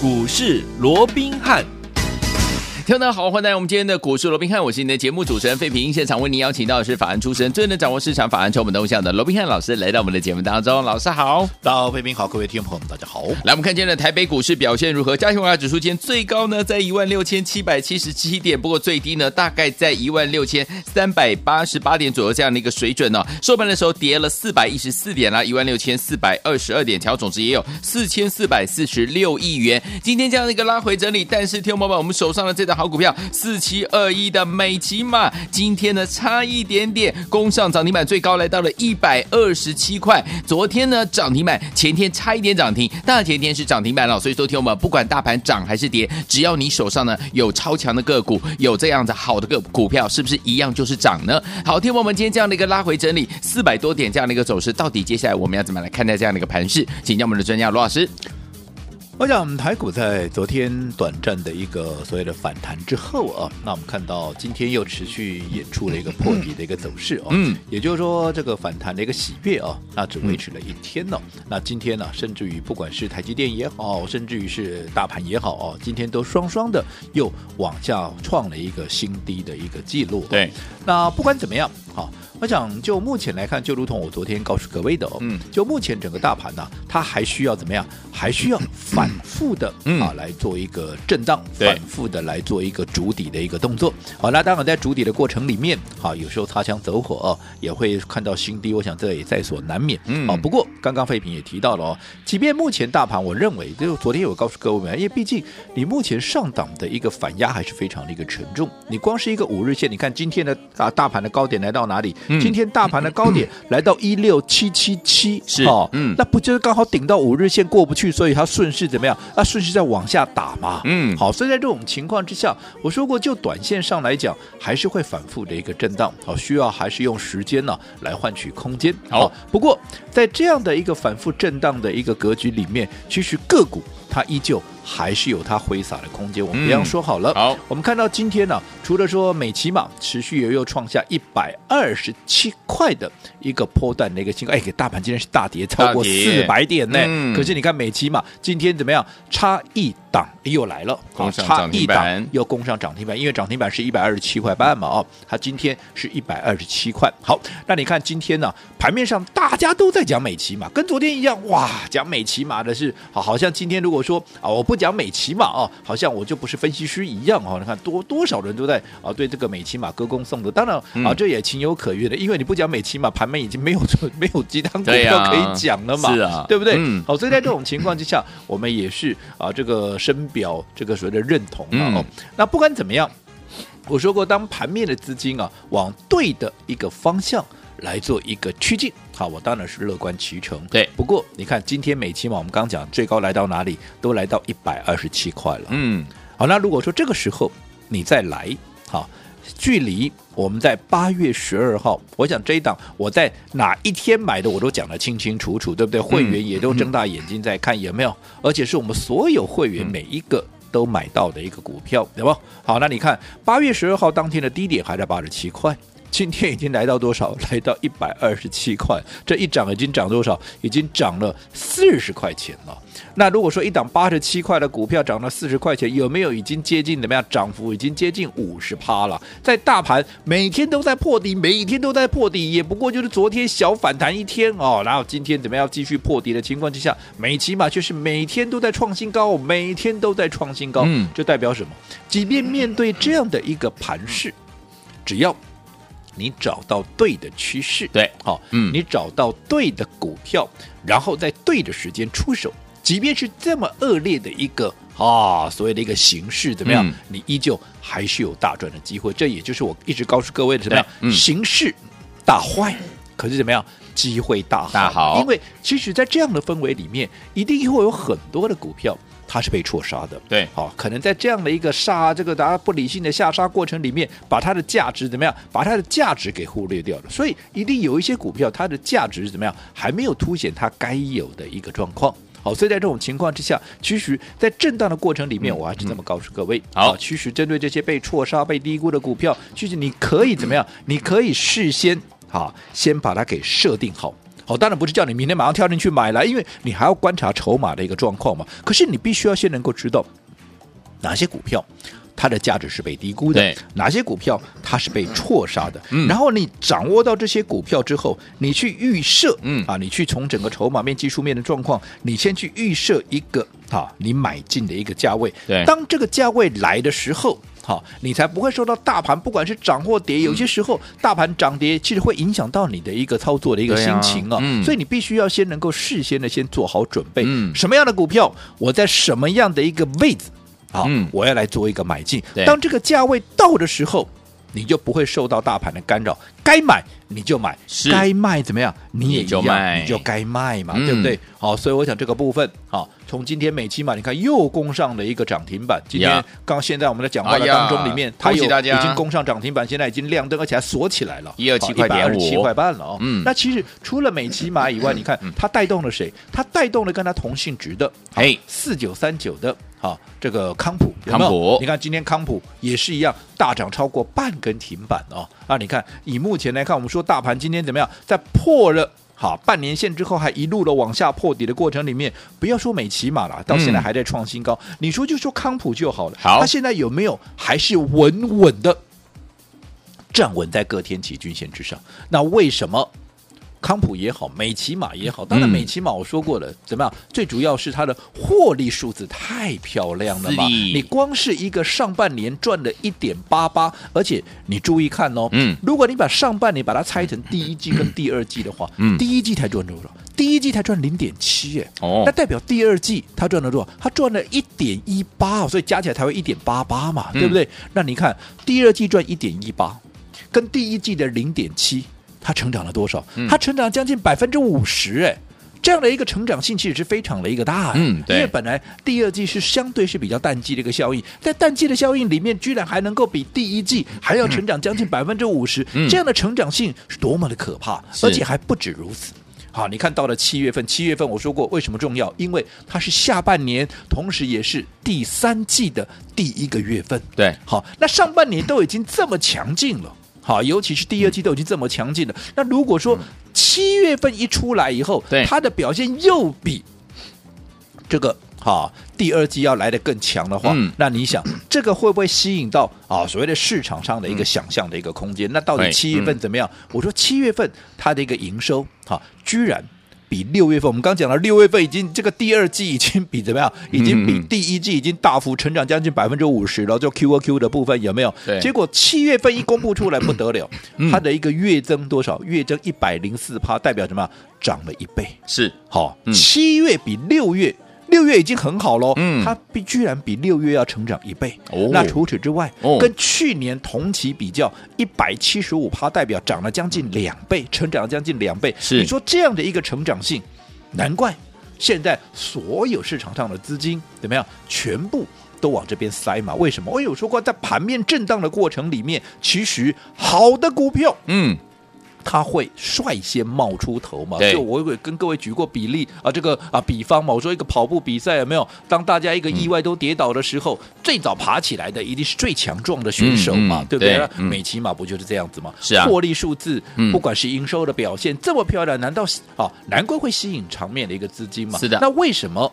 股市罗宾汉。听众好，欢迎来到我们今天的股市罗宾汉，我是你的节目主持人费平。现场为您邀请到的是法案出身、最能掌握市场法案成本动向的罗宾汉老师，来到我们的节目当中。老师好，大家好，费平好，各位听众朋友们，大家好。来，我们看今天的台北股市表现如何？加权指数今天最高呢，在一万六千七百七十七点，不过最低呢，大概在一万六千三百八十八点左右这样的一个水准呢、收盘的时候跌了四百一十四点啦，一万六千四百二十二点，调总值也有四千四百四十六亿元。今天这样的一个拉回整理，但是听众朋友们，我们手上的这档好股票四。七二一的美琪玛，今天呢差一点点攻上涨停板，最高来到了一百二十七块。昨天呢涨停板，前天差一点涨停，大前天是涨停板了。所以说，听我们不管大盘涨还是跌，只要你手上呢有超强的个股，有这样子好的个股票，是不是一样就是涨呢？好，听我们今天这样的一个拉回整理，四百多点这样的一个走势，到底接下来我们要怎么来看待这样的一个盘势？请教我们的专家罗老师。我想台股在昨天短暂的一个所谓的反弹之后啊，那我们看到今天又持续演出了一个破底的一个走势哦。嗯，也就是说这个反弹的一个喜悦啊，那只维持了一天呢、哦。那今天呢，甚至于不管是台积电也好，甚至于是大盘也好哦，今天都双双的又往下创了一个新低的一个记录。对，那不管怎么样，好。我想，就目前来看，就如同我昨天告诉各位的哦，嗯，就目前整个大盘呢、啊，它还需要怎么样？还需要反复的啊来做一个震荡，反复的来做一个主底的一个动作。好，那当然在主底的过程里面，好，有时候擦枪走火哦，也会看到新低。我想这也在所难免。嗯，啊，不过刚刚费平也提到了哦，即便目前大盘，我认为就昨天有告诉各位们，因为毕竟你目前上档的一个反压还是非常的一个沉重。你光是一个五日线，你看今天的啊大盘的高点来到哪里？今天大盘的高点来到一六七七七，是哦，嗯，那不就是刚好顶到五日线过不去，所以它顺势怎么样？那顺势再往下打嘛，嗯，好，所以在这种情况之下，我说过，就短线上来讲，还是会反复的一个震荡，好，需要还是用时间呢来换取空间。好，不过在这样的一个反复震荡的一个格局里面，其实个股它依旧。还是有它挥洒的空间，我们这样说好了。好，我们看到今天呢，除了说美琪玛持续又又创下一百二十七块的一个波段的一个新高，哎，给大盘今天是大跌超过四百点呢。可是你看美琪玛今天怎么样？差一档又来了，差一档又攻上涨停板，因为涨停板是一百二十七块半嘛，哦，它今天是一百二十七块。好，那你看今天呢，盘面上大家都在讲美琪嘛，跟昨天一样，哇，讲美琪嘛的是好，好像今天如果说啊，我不。讲美琪嘛啊，好像我就不是分析师一样啊！你看多多少人都在啊对这个美琪马歌功颂德，当然啊这也情有可原的，因为你不讲美琪嘛，盘面已经没有没有鸡汤股票可以讲了嘛，是啊，对不对？好，所以在这种情况之下，我们也是啊这个深表这个所谓的认同啊。那不管怎么样，我说过，当盘面的资金啊往对的一个方向。来做一个趋近，好，我当然是乐观其成。对，不过你看今天美期嘛，我们刚讲最高来到哪里，都来到一百二十七块了。嗯，好，那如果说这个时候你再来，好，距离我们在八月十二号，我想这一档我在哪一天买的，我都讲得清清楚楚，对不对？会员也都睁大眼睛在看有没有，而且是我们所有会员每一个都买到的一个股票，对吧？好，那你看八月十二号当天的低点还在八十七块。今天已经来到多少？来到一百二十七块，这一涨已经涨多少？已经涨了四十块钱了。那如果说一档八十七块的股票涨了四十块钱，有没有已经接近怎么样？涨幅已经接近五十趴了。在大盘每天都在破底，每天都在破底，也不过就是昨天小反弹一天哦。然后今天怎么样继续破底的情况之下，美起码就是每天都在创新高，每天都在创新高。嗯，这代表什么？即便面对这样的一个盘势，只要你找到对的趋势，对，好，嗯，你找到对的股票，然后在对的时间出手，即便是这么恶劣的一个啊，所谓的一个形势怎么样，嗯、你依旧还是有大赚的机会。这也就是我一直告诉各位的怎么样，嗯、形势大坏，可是怎么样，机会大好，大好，因为其实，在这样的氛围里面，一定会有很多的股票。它是被错杀的，对，好，可能在这样的一个杀这个大家不理性的下杀过程里面，把它的价值怎么样？把它的价值给忽略掉了。所以一定有一些股票，它的价值是怎么样？还没有凸显它该有的一个状况。好，所以在这种情况之下，其实，在震荡的过程里面，我还是这么告诉各位：好，其实针对这些被错杀、被低估的股票，其实你可以怎么样？你可以事先好，先把它给设定好。好，当然不是叫你明天马上跳进去买来，因为你还要观察筹码的一个状况嘛。可是你必须要先能够知道哪些股票。它的价值是被低估的，哪些股票它是被错杀的？嗯，然后你掌握到这些股票之后，你去预设，嗯啊，你去从整个筹码面、技术面的状况，你先去预设一个啊，你买进的一个价位。对，当这个价位来的时候，好、啊，你才不会受到大盘不管是涨或跌。有些时候大盘涨跌其实会影响到你的一个操作的一个心情啊，嗯、所以你必须要先能够事先的先做好准备。嗯，什么样的股票，我在什么样的一个位置？好，嗯，我要来做一个买进。当这个价位到的时候，你就不会受到大盘的干扰。该买你就买，是该卖怎么样你也一样，你就卖你就该卖嘛，嗯、对不对？好，所以我想这个部分，好，从今天美琪玛，你看又攻上了一个涨停板。今天刚现在我们的讲话的当中里面，它有已经攻上涨停板，现在已经亮灯，而且还锁起来了，一二七块点五，七块半了哦。嗯，那其实除了美琪玛以外，你看它带动了谁？它带动了跟它同性质的，哎，四九三九的。好，这个康普有没有？康普，你看今天康普也是一样大涨超过半根停板哦。啊，你看以目前来看，我们说大盘今天怎么样？在破了好半年线之后，还一路的往下破底的过程里面，不要说美骑马了，到现在还在创新高。嗯、你说就说康普就好了。好，它现在有没有还是稳稳的站稳在各天期均线之上？那为什么？康普也好，美琪玛也好，当然美琪玛我说过了，嗯、怎么样？最主要是它的获利数字太漂亮了嘛！你光是一个上半年赚了一点八八，而且你注意看哦，嗯，如果你把上半年把它拆成第一季跟第二季的话，嗯，第一季才赚多少？第一季才赚零点七，哎，哦，那代表第二季它赚了多少？它赚了一点一八，所以加起来才会一点八八嘛，对不对？嗯、那你看第二季赚一点一八，跟第一季的零点七。它成长了多少？它成长将近百分之五十，哎，这样的一个成长性其实是非常的一个大，嗯，对，因为本来第二季是相对是比较淡季的一个效应，在淡季的效应里面，居然还能够比第一季还要成长将近百分之五十，这样的成长性是多么的可怕，而且还不止如此。好，你看到了七月份，七月份我说过为什么重要？因为它是下半年，同时也是第三季的第一个月份。对，好，那上半年都已经这么强劲了。好，尤其是第二季都已经这么强劲了。嗯、那如果说七月份一出来以后，对它的表现又比这个哈第二季要来的更强的话，嗯、那你想这个会不会吸引到啊所谓的市场上的一个想象的一个空间？嗯、那到底七月份怎么样？嗯、我说七月份它的一个营收哈，居然。比六月份，我们刚讲了，六月份已经这个第二季已经比怎么样？已经比第一季已经大幅成长将近百分之五十了。就 Q O Q 的部分有没有？对。结果七月份一公布出来不得了，它的一个月增多少？月增一百零四趴，代表什么？涨了一倍。是。好，七月比六月。六月已经很好喽，嗯，它比居然比六月要成长一倍。哦，那除此之外，哦，跟去年同期比较，一百七十五趴，代表涨了将近两倍，成长了将近两倍。是，你说这样的一个成长性，难怪现在所有市场上的资金怎么样，全部都往这边塞嘛？为什么？我有说过，在盘面震荡的过程里面，其实好的股票，嗯。他会率先冒出头嘛？对就我会跟各位举过比例啊，这个啊比方嘛，我说一个跑步比赛有没有？当大家一个意外都跌倒的时候，嗯、最早爬起来的一定是最强壮的选手嘛，嗯嗯、对不对？美琪马不就是这样子吗？是啊，获利数字，嗯、不管是营收的表现这么漂亮，难道啊难怪会吸引场面的一个资金嘛？是的，那为什么？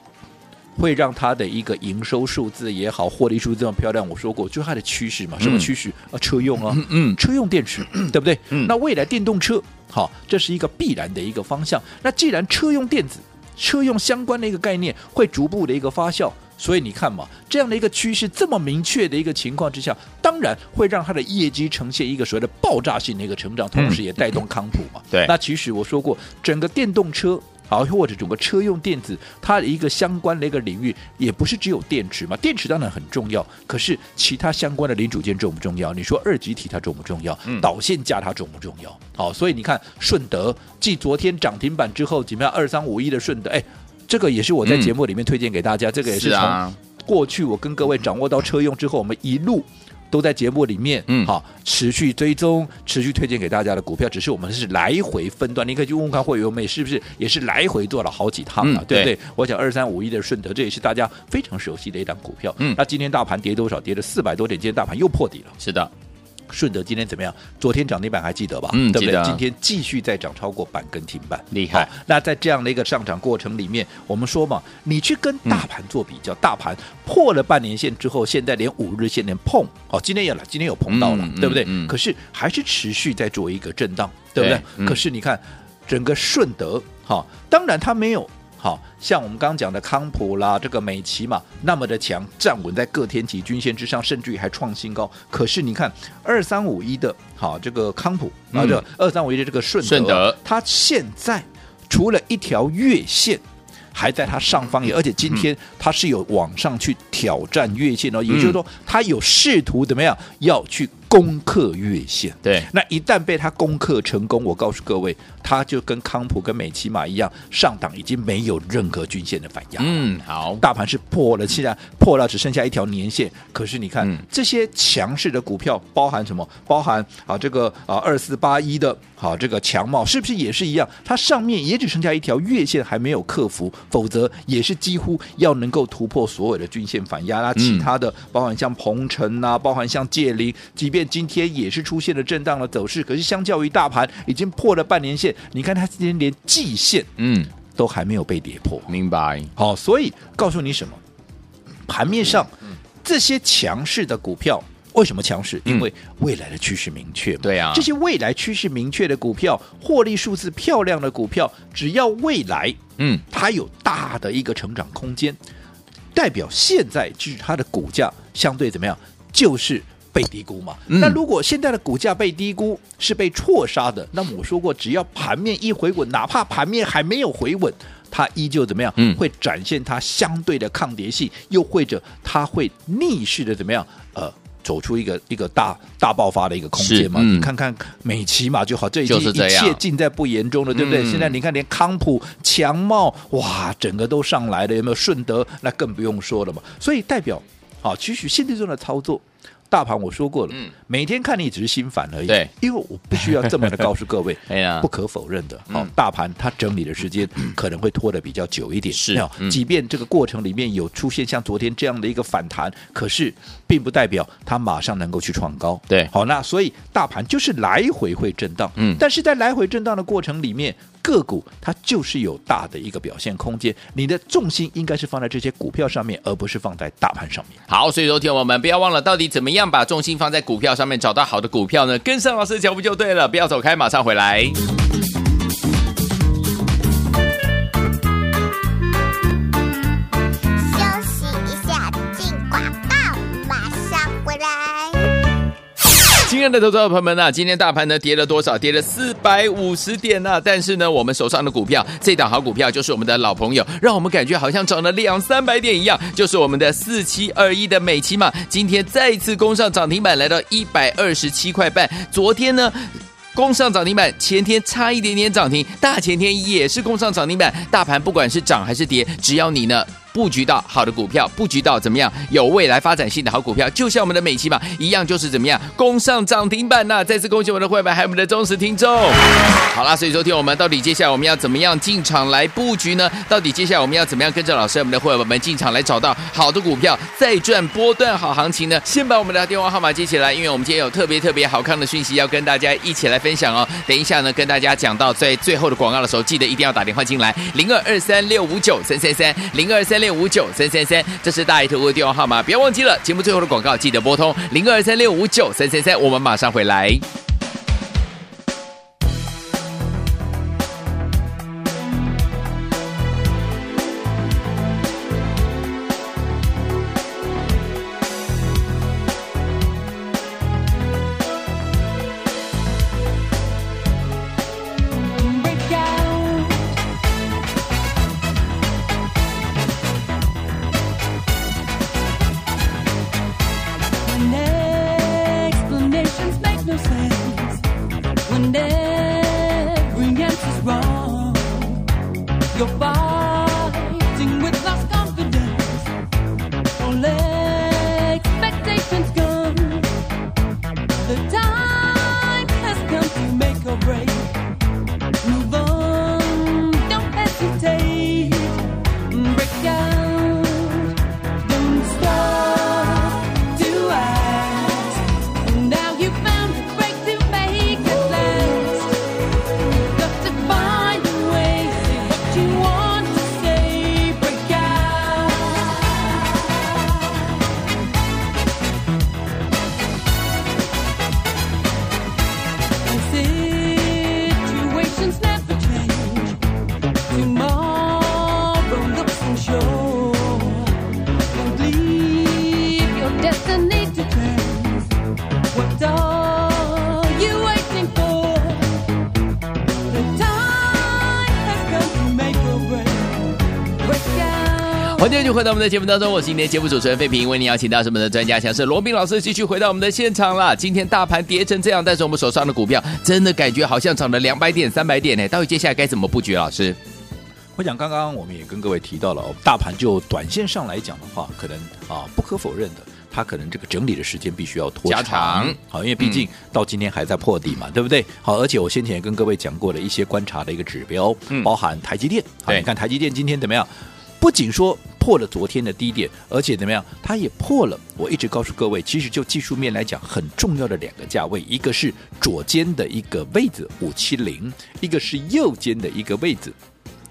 会让它的一个营收数字也好，获利数字这么漂亮。我说过，就是它的趋势嘛。什么趋势？啊、嗯，车用啊，嗯，嗯车用电池，对不对？嗯、那未来电动车，好，这是一个必然的一个方向。那既然车用电子、车用相关的一个概念会逐步的一个发酵，所以你看嘛，这样的一个趋势这么明确的一个情况之下，当然会让它的业绩呈现一个所谓的爆炸性的一个成长，同时也带动康普嘛。嗯、对，那其实我说过，整个电动车。好，或者整个车用电子，它的一个相关的一个领域，也不是只有电池嘛。电池当然很重要，可是其他相关的零组件重不重要？你说二极体它重不重要？嗯，导线架它重不重要？好，所以你看顺德继昨天涨停板之后，怎么样？二三五一的顺德，哎，这个也是我在节目里面推荐给大家，嗯、这个也是从过去我跟各位掌握到车用之后，我们一路。都在节目里面，嗯，好，持续追踪，持续推荐给大家的股票，只是我们是来回分段，你可以去问问看会员妹是不是也是来回做了好几趟啊，嗯、对不对？我想二三五一的顺德，这也是大家非常熟悉的一档股票，嗯，那今天大盘跌多少？跌了四百多点，今天大盘又破底了，是的，顺德今天怎么样？昨天涨停板还记得吧？嗯，对不对？今天继续再涨超过板跟停板，厉害。那在这样的一个上涨过程里面，我们说嘛，你去跟大盘做比较，嗯、大盘破了半年线之后，现在连五日线连碰，哦，今天有了，今天有碰到了，嗯、对不对？可是还是持续在做一个震荡，对不对？嗯、可是你看整个顺德，哈、哦，当然它没有。好像我们刚刚讲的康普啦，这个美琪嘛，那么的强，站稳在各天期均线之上，甚至于还创新高。可是你看二三五一的，好这个康普，啊，这二三五一的这个顺德，顺德，它现在除了一条月线还在它上方，也而且今天它是有往上去挑战月线哦，也就是说它有试图怎么样要去。攻克月线，对，那一旦被它攻克成功，我告诉各位，它就跟康普跟美琪玛一样，上档已经没有任何均线的反压。嗯，好，大盘是破了，现在破了，只剩下一条年线。可是你看、嗯、这些强势的股票，包含什么？包含啊这个啊二四八一的，好、啊、这个强茂是不是也是一样？它上面也只剩下一条月线还没有克服，否则也是几乎要能够突破所有的均线反压。那其他的，嗯、包含像鹏程啊，包含像借零，即便今天也是出现了震荡的走势，可是相较于大盘已经破了半年线，你看它今天连季线嗯都还没有被跌破，明白？好，所以告诉你什么？盘面上这些强势的股票为什么强势？因为未来的趋势明确嘛。对啊，这些未来趋势明确的股票，获利数字漂亮的股票，只要未来嗯它有大的一个成长空间，代表现在就是它的股价相对怎么样？就是。被低估嘛？嗯、那如果现在的股价被低估，是被错杀的，那么我说过，只要盘面一回稳，哪怕盘面还没有回稳，它依旧怎么样？嗯、会展现它相对的抗跌性，又或者它会逆势的怎么样？呃，走出一个一个大大爆发的一个空间嘛？嗯、你看看美琪嘛就好，这已经一切尽在不言中了，对不对？嗯、现在你看连康普、强茂，哇，整个都上来了，有没有顺德？那更不用说了嘛。所以代表啊，其实现在这种的操作。大盘我说过了，嗯、每天看你只是心烦而已。对，因为我必须要这么的告诉各位，哎呀，不可否认的，好、嗯，大盘它整理的时间 可能会拖得比较久一点。是，嗯、即便这个过程里面有出现像昨天这样的一个反弹，可是并不代表它马上能够去创高。对，好，那所以大盘就是来回会震荡，嗯，但是在来回震荡的过程里面。个股它就是有大的一个表现空间，你的重心应该是放在这些股票上面，而不是放在大盘上面。好，所以说，听我们不要忘了，到底怎么样把重心放在股票上面，找到好的股票呢？跟上老师的脚步就对了，不要走开，马上回来。亲爱的投资者朋友们啊，今天大盘呢跌了多少？跌了四百五十点呐、啊！但是呢，我们手上的股票，这档好股票就是我们的老朋友，让我们感觉好像涨了两三百点一样，就是我们的四七二一的美琪嘛，今天再次攻上涨停板，来到一百二十七块半。昨天呢，攻上涨停板，前天差一点点涨停，大前天也是攻上涨停板。大盘不管是涨还是跌，只要你呢。布局到好的股票，布局到怎么样有未来发展性的好股票，就像我们的美琪玛一样，就是怎么样攻上涨停板呐、再次恭喜我们的会员还有我们的忠实听众。好啦，所以昨天我们到底接下来我们要怎么样进场来布局呢？到底接下来我们要怎么样跟着老师我们的会员们进场来找到好的股票，再赚波段好行情呢？先把我们的电话号码接起来，因为我们今天有特别特别好看的讯息要跟大家一起来分享哦。等一下呢，跟大家讲到在最后的广告的时候，记得一定要打电话进来，零二二三六五九三三三，零二三六五九三三三，这是大爱投顾的电话号码，不要忘记了。节目最后的广告记得拨通零二三六五九三三三，我们马上回来。your body. 欢迎继续回到我们的节目当中，我是今天节目主持人费平，为您邀请到是我们的专家，强势罗宾老师，继续回到我们的现场了。今天大盘跌成这样，但是我们手上的股票真的感觉好像涨了两百点、三百点呢。到底接下来该怎么布局？老师，我想刚刚我们也跟各位提到了，大盘就短线上来讲的话，可能啊不可否认的。它可能这个整理的时间必须要拖长，长，好，因为毕竟到今天还在破底嘛，嗯、对不对？好，而且我先前也跟各位讲过了一些观察的一个指标，嗯、包含台积电，好，你看台积电今天怎么样？不仅说破了昨天的低点，而且怎么样？它也破了。我一直告诉各位，其实就技术面来讲，很重要的两个价位，一个是左肩的一个位置五七零，一个是右肩的一个位置。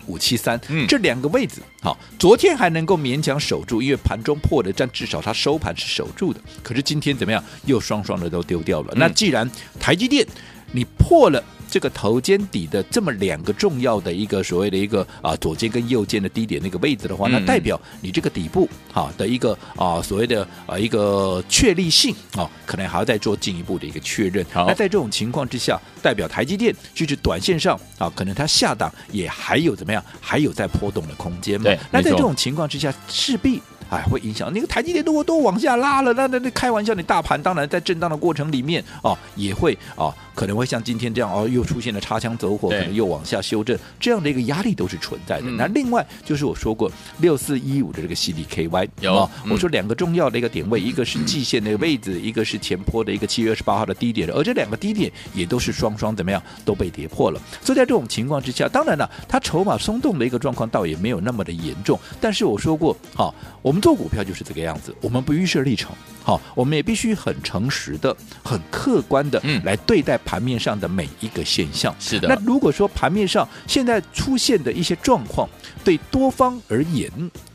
五七三，这两个位置，好，昨天还能够勉强守住，因为盘中破的，但至少它收盘是守住的。可是今天怎么样？又双双的都丢掉了。那既然台积电你破了。这个头肩底的这么两个重要的一个所谓的一个啊左肩跟右肩的低点那个位置的话，那代表你这个底部哈的一个啊所谓的啊一个确立性啊，可能还要再做进一步的一个确认。那在这种情况之下，代表台积电就是短线上啊，可能它下档也还有怎么样，还有在波动的空间嘛。那在这种情况之下，势必。哎，会影响那个台积电如果都往下拉了，那那那开玩笑，你大盘当然在震荡的过程里面哦，也会哦，可能会像今天这样哦，又出现了擦枪走火，可能又往下修正，这样的一个压力都是存在的。那另外就是我说过六四一五的这个 CDKY 有、哦，我说两个重要的一个点位，一个是季线的位置，一个是前坡的一个七月二十八号的低点，而这两个低点也都是双双怎么样都被跌破了。所以在这种情况之下，当然了，它筹码松动的一个状况倒也没有那么的严重，但是我说过，好、哦，我们。做股票就是这个样子，我们不预设立场，好，我们也必须很诚实的、很客观的来对待盘面上的每一个现象。是的，那如果说盘面上现在出现的一些状况，对多方而言，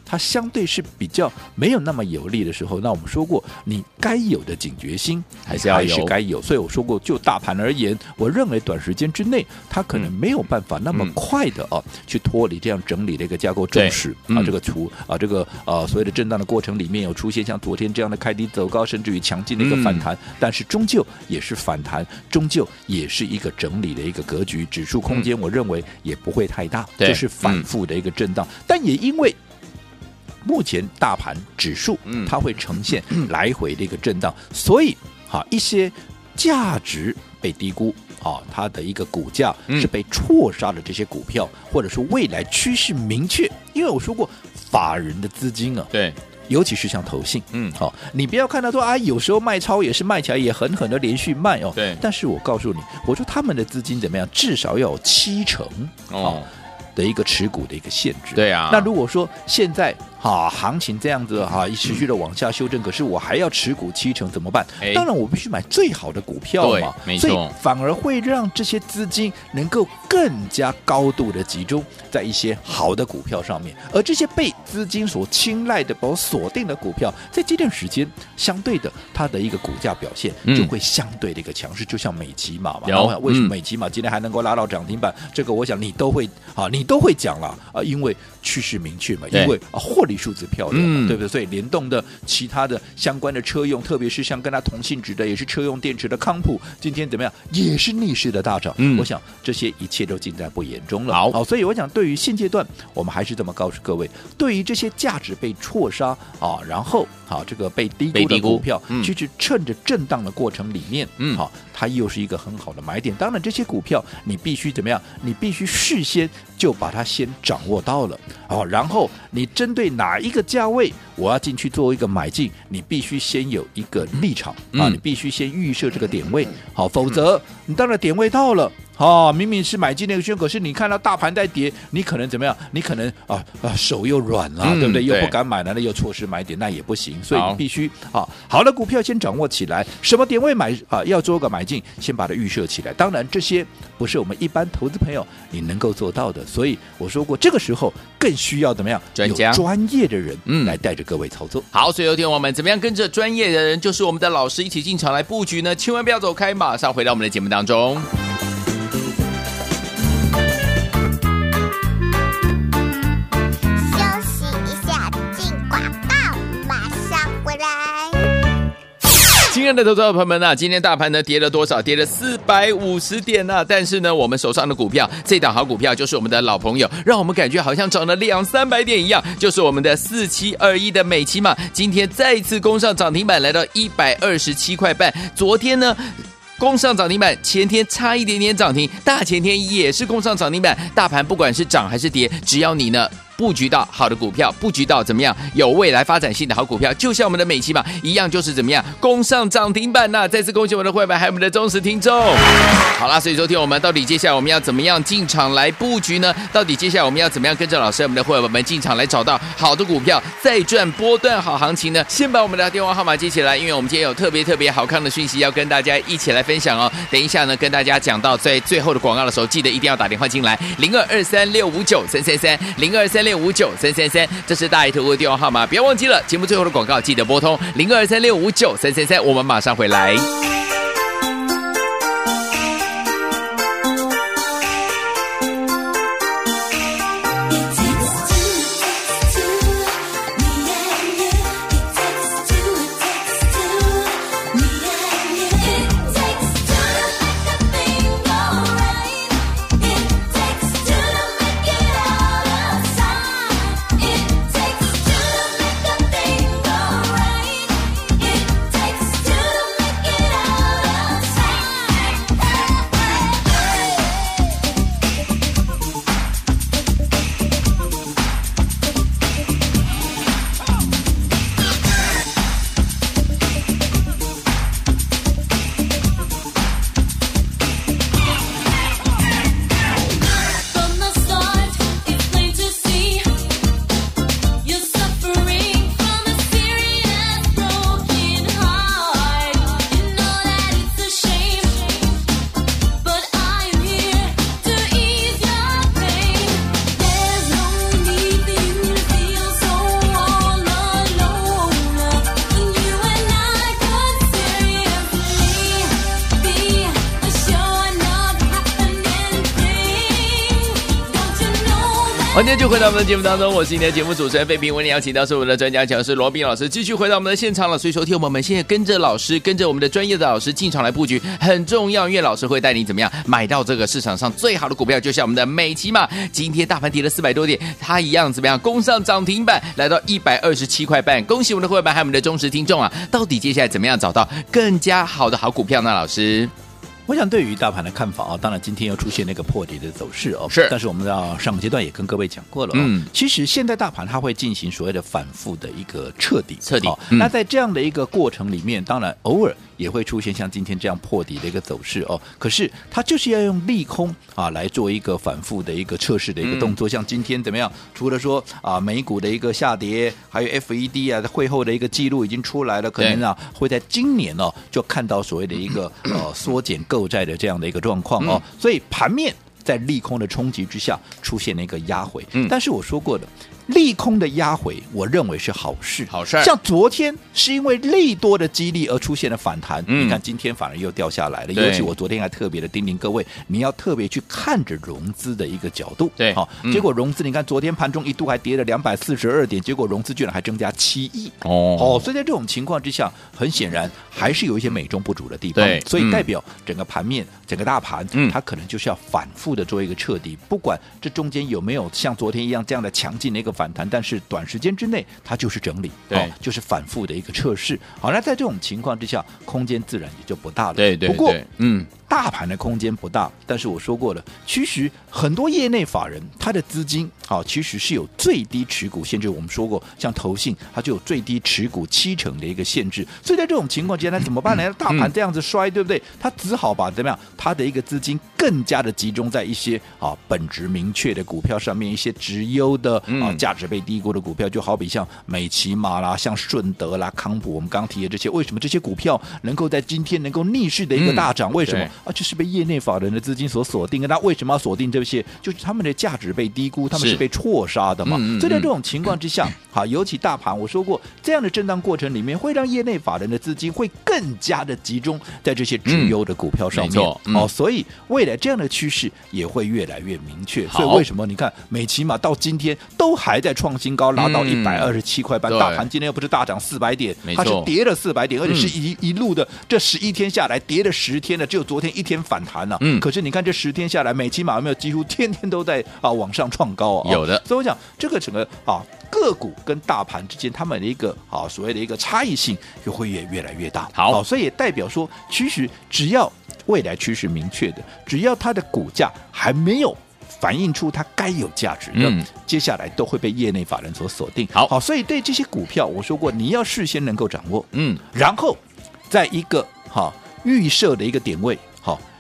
它相对是比较没有那么有利的时候，那我们说过，你该有的警觉心还是要有，该有。所以我说过，就大盘而言，我认为短时间之内，它可能没有办法那么快的啊，去脱离这样整理的一个架构重视啊，这个图啊，这个呃所谓的震荡的过程里面有出现像昨天这样的开低走高，甚至于强劲的一个反弹，但是终究也是反弹，终究也是一个整理的一个格局，指数空间我认为也不会太大，这是反复的一个震荡，但也因为。目前大盘指数，嗯。它会呈现来回的一个震荡，所以哈一些价值被低估啊，它的一个股价是被错杀的这些股票，或者说未来趋势明确，因为我说过法人的资金啊，对，尤其是像投信，嗯，好，你不要看到说啊，有时候卖超也是卖起来也狠狠的连续卖哦，对，但是我告诉你，我说他们的资金怎么样，至少要有七成哦。的一个持股的一个限制，对啊，那如果说现在。好，行情这样子哈，持续的往下修正，可是我还要持股七成怎么办？当然，我必须买最好的股票嘛，所以反而会让这些资金能够更加高度的集中在一些好的股票上面，而这些被资金所青睐的、包括锁定的股票，在这段时间相对的，它的一个股价表现就会相对的一个强势，就像美琪玛嘛，为什么美琪玛今天还能够拉到涨停板？这个我想你都会啊，你都会讲了啊，因为趋势明确嘛，因为啊或。数字漂亮，嗯、对不对？所以联动的其他的相关的车用，特别是像跟它同性质的，也是车用电池的康普，今天怎么样？也是逆势的大涨。嗯，我想这些一切都尽在不言中了。好，所以我想，对于现阶段，我们还是这么告诉各位：对于这些价值被错杀啊，然后好这个被低估的股票，其实趁着震荡的过程里面，嗯，好，它又是一个很好的买点。当然，这些股票你必须怎么样？你必须事先就把它先掌握到了，好，然后你针对哪一个价位，我要进去做一个买进，你必须先有一个立场啊，你必须先预设这个点位，好，否则你当然点位到了。哦，明明是买进那个圈，可是你看到大盘在跌，你可能怎么样？你可能啊啊手又软了，嗯、对不对？又不敢买了，那又错失买点，那也不行。所以你必须啊，好的股票先掌握起来，什么点位买啊？要做个买进，先把它预设起来。当然，这些不是我们一般投资朋友你能够做到的。所以我说过，这个时候更需要怎么样？专家、专业的人嗯来带着各位操作。好，所以有天我们怎么样跟着专业的人，就是我们的老师一起进场来布局呢？千万不要走开，马上回到我们的节目当中。亲爱的投资者朋友们啊，今天大盘呢跌了多少？跌了四百五十点呐、啊！但是呢，我们手上的股票，这档好股票就是我们的老朋友，让我们感觉好像涨了两三百点一样，就是我们的四七二一的美琪嘛，今天再次攻上涨停板，来到一百二十七块半。昨天呢，攻上涨停板，前天差一点点涨停，大前天也是攻上涨停板。大盘不管是涨还是跌，只要你呢。布局到好的股票，布局到怎么样有未来发展性的好股票，就像我们的美琪玛一样，就是怎么样攻上涨停板呐、再次恭喜我们的会员还有我们的忠实听众。好啦，所以昨天我们到底接下来我们要怎么样进场来布局呢？到底接下来我们要怎么样跟着老师我们的会员们进场来找到好的股票，再赚波段好行情呢？先把我们的电话号码记起来，因为我们今天有特别特别好看的讯息要跟大家一起来分享哦。等一下呢，跟大家讲到在最后的广告的时候，记得一定要打电话进来，零二二三六五九三三三，零二三六六五九三三三，这是大爱投顾的电话号码，不要忘记了。节目最后的广告记得拨通零二三六五九三三三，我们马上回来。今天就回到我们的节目当中，我是你的节目主持人费平。为你邀请到是我们的专家讲师罗宾老师，继续回到我们的现场了。所以，说，听我们现在跟着老师，跟着我们的专业的老师进场来布局很重要，因为老师会带你怎么样买到这个市场上最好的股票，就像我们的美琪玛。今天大盘跌了四百多点，它一样怎么样攻上涨停板，来到一百二十七块半。恭喜我们的会员还有我们的忠实听众啊！到底接下来怎么样找到更加好的好股票呢？老师？我想对于大盘的看法啊，当然今天又出现那个破底的走势哦，是。但是我们要上个阶段也跟各位讲过了，嗯，其实现在大盘它会进行所谓的反复的一个彻底，彻底。嗯、那在这样的一个过程里面，当然偶尔也会出现像今天这样破底的一个走势哦。可是它就是要用利空啊来做一个反复的一个测试的一个动作。嗯、像今天怎么样？除了说啊美股的一个下跌，还有 FED 啊会后的一个记录已经出来了，可能啊会在今年哦就看到所谓的一个 呃缩减购债的这样的一个状况哦，所以盘面在利空的冲击之下出现了一个压回。嗯，但是我说过的。利空的压回，我认为是好事。好事。像昨天是因为利多的激励而出现了反弹，嗯、你看今天反而又掉下来了。尤其我昨天还特别的叮咛各位，你要特别去看着融资的一个角度。对，好、嗯，结果融资你看昨天盘中一度还跌了两百四十二点，结果融资居然还增加七亿。哦，哦，所以在这种情况之下，很显然还是有一些美中不足的地方。对，所以代表整个盘面、整个大盘，嗯，它可能就是要反复的做一个彻底，不管这中间有没有像昨天一样这样的强劲的一个。反弹，但是短时间之内它就是整理，对、哦，就是反复的一个测试。好，那在这种情况之下，空间自然也就不大了。对对，对，不过，嗯。大盘的空间不大，但是我说过了，其实很多业内法人他的资金啊，其实是有最低持股限制。我们说过，像投信，它就有最低持股七成的一个限制。所以在这种情况之下，那怎么办呢？大盘这样子摔，对不对？他只好把怎么样，他的一个资金更加的集中在一些啊本质明确的股票上面，一些直优的啊价值被低估的股票，就好比像美琪玛啦、像顺德啦、康普，我们刚刚提的这些，为什么这些股票能够在今天能够逆势的一个大涨？为什么？啊，就是被业内法人的资金所锁定的。那为什么要锁定这些？就是他们的价值被低估，他们是被错杀的嘛。所以在这种情况之下，好，尤其大盘，我说过，这样的震荡过程里面，会让业内法人的资金会更加的集中在这些绩优的股票上面。哦、嗯，所以未来这样的趋势也会越来越明确。所以为什么你看美琪玛到今天都还在创新高，拉到一百二十七块半，大盘今天又不是大涨四百点，它是跌了四百点，而且是一一路的这十一天下来跌了十天了，只有昨天一天反弹了。嗯，可是你看这十天下来，美期马有没有几乎天天都在啊往上创高啊？有的。所以我讲这个整个啊个股跟大盘之间，他们的一个啊所谓的一个差异性就会越越来越大。好，所以也代表说，其实只要未来趋势明确的，只要它的股价还没有。反映出它该有价值的，嗯、接下来都会被业内法人所锁定。好，好，所以对这些股票，我说过，你要事先能够掌握，嗯，然后在一个哈预设的一个点位，好，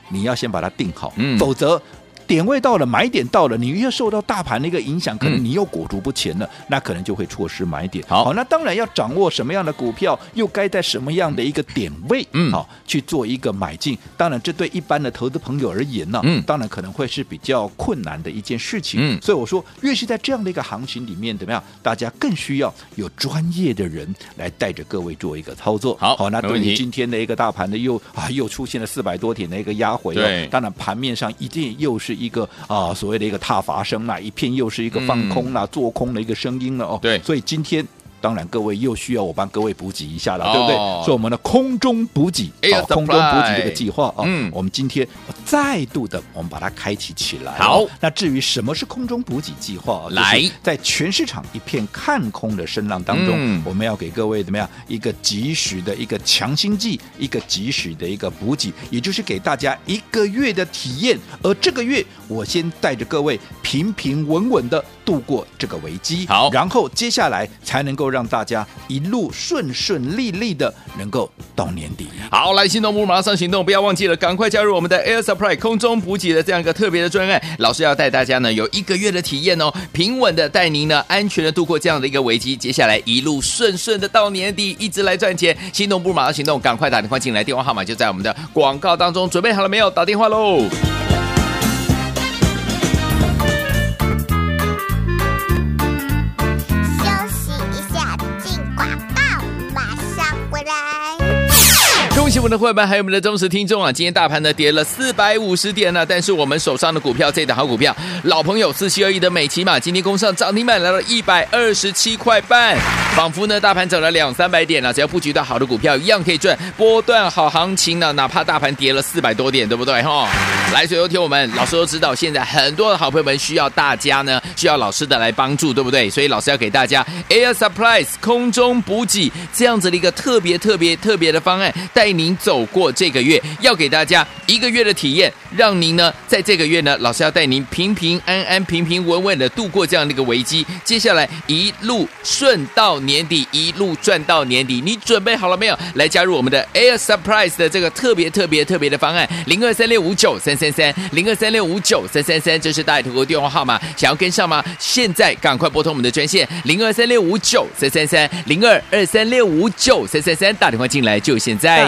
你要先把它定好，嗯，否则。点位到了，买点到了，你越受到大盘的一个影响，可能你又裹足不前了，嗯、那可能就会错失买点。好，好，那当然要掌握什么样的股票，又该在什么样的一个点位，嗯，好去做一个买进。当然，这对一般的投资朋友而言呢，嗯，当然可能会是比较困难的一件事情。嗯，所以我说，越是在这样的一个行情里面，怎么样？大家更需要有专业的人来带着各位做一个操作。好，好，那对于今天的一个大盘的又啊又出现了四百多点的一个压回，对，当然盘面上一定又是。一个啊，所谓的一个踏伐声啦，一片又是一个放空啦、嗯、做空的一个声音了哦。对，所以今天。当然，各位又需要我帮各位补给一下了，对不对？所以我们的空中补给，空中补给这个计划啊，嗯，我们今天再度的，我们把它开启起来。好，那至于什么是空中补给计划？来，在全市场一片看空的声浪当中，我们要给各位怎么样一个及时的一个强心剂，一个及时的一个补给，也就是给大家一个月的体验。而这个月，我先带着各位平平稳稳的度过这个危机，好，然后接下来才能够。让大家一路顺顺利利的能够到年底。好，来行动不如马上行动，不要忘记了，赶快加入我们的 Air Supply 空中补给的这样一个特别的专案。老师要带大家呢有一个月的体验哦，平稳的带您呢安全的度过这样的一个危机，接下来一路顺顺的到年底，一直来赚钱。行动不如马上行动，赶快打电话进来，电话号码就在我们的广告当中。准备好了没有？打电话喽！我们的会员，还有我们的忠实听众啊！今天大盘呢跌了四百五十点呢，但是我们手上的股票这档好股票，老朋友四七二一的美琪玛，今天攻上涨停板来了一百二十七块半，仿佛呢大盘涨了两三百点了，只要布局到好的股票，一样可以赚波段好行情呢，哪怕大盘跌了四百多点，对不对哈？来，所有听我们，老师都知道，现在很多的好朋友们需要大家呢，需要老师的来帮助，对不对？所以老师要给大家 Air Supplies 空中补给这样子的一个特别特别特别的方案，带您走过这个月，要给大家一个月的体验，让您呢在这个月呢，老师要带您平平安安、平平稳稳的度过这样的一个危机。接下来一路顺到年底，一路赚到年底。你准备好了没有？来加入我们的 Air Surprise 的这个特别特别特别的方案，零二三六五九三三三，零二三六五九三三三，这是大头哥电话号码，想要跟上吗？现在赶快拨通我们的专线零二三六五九三三三，零二二三六五九三三三，打电话进来就现在。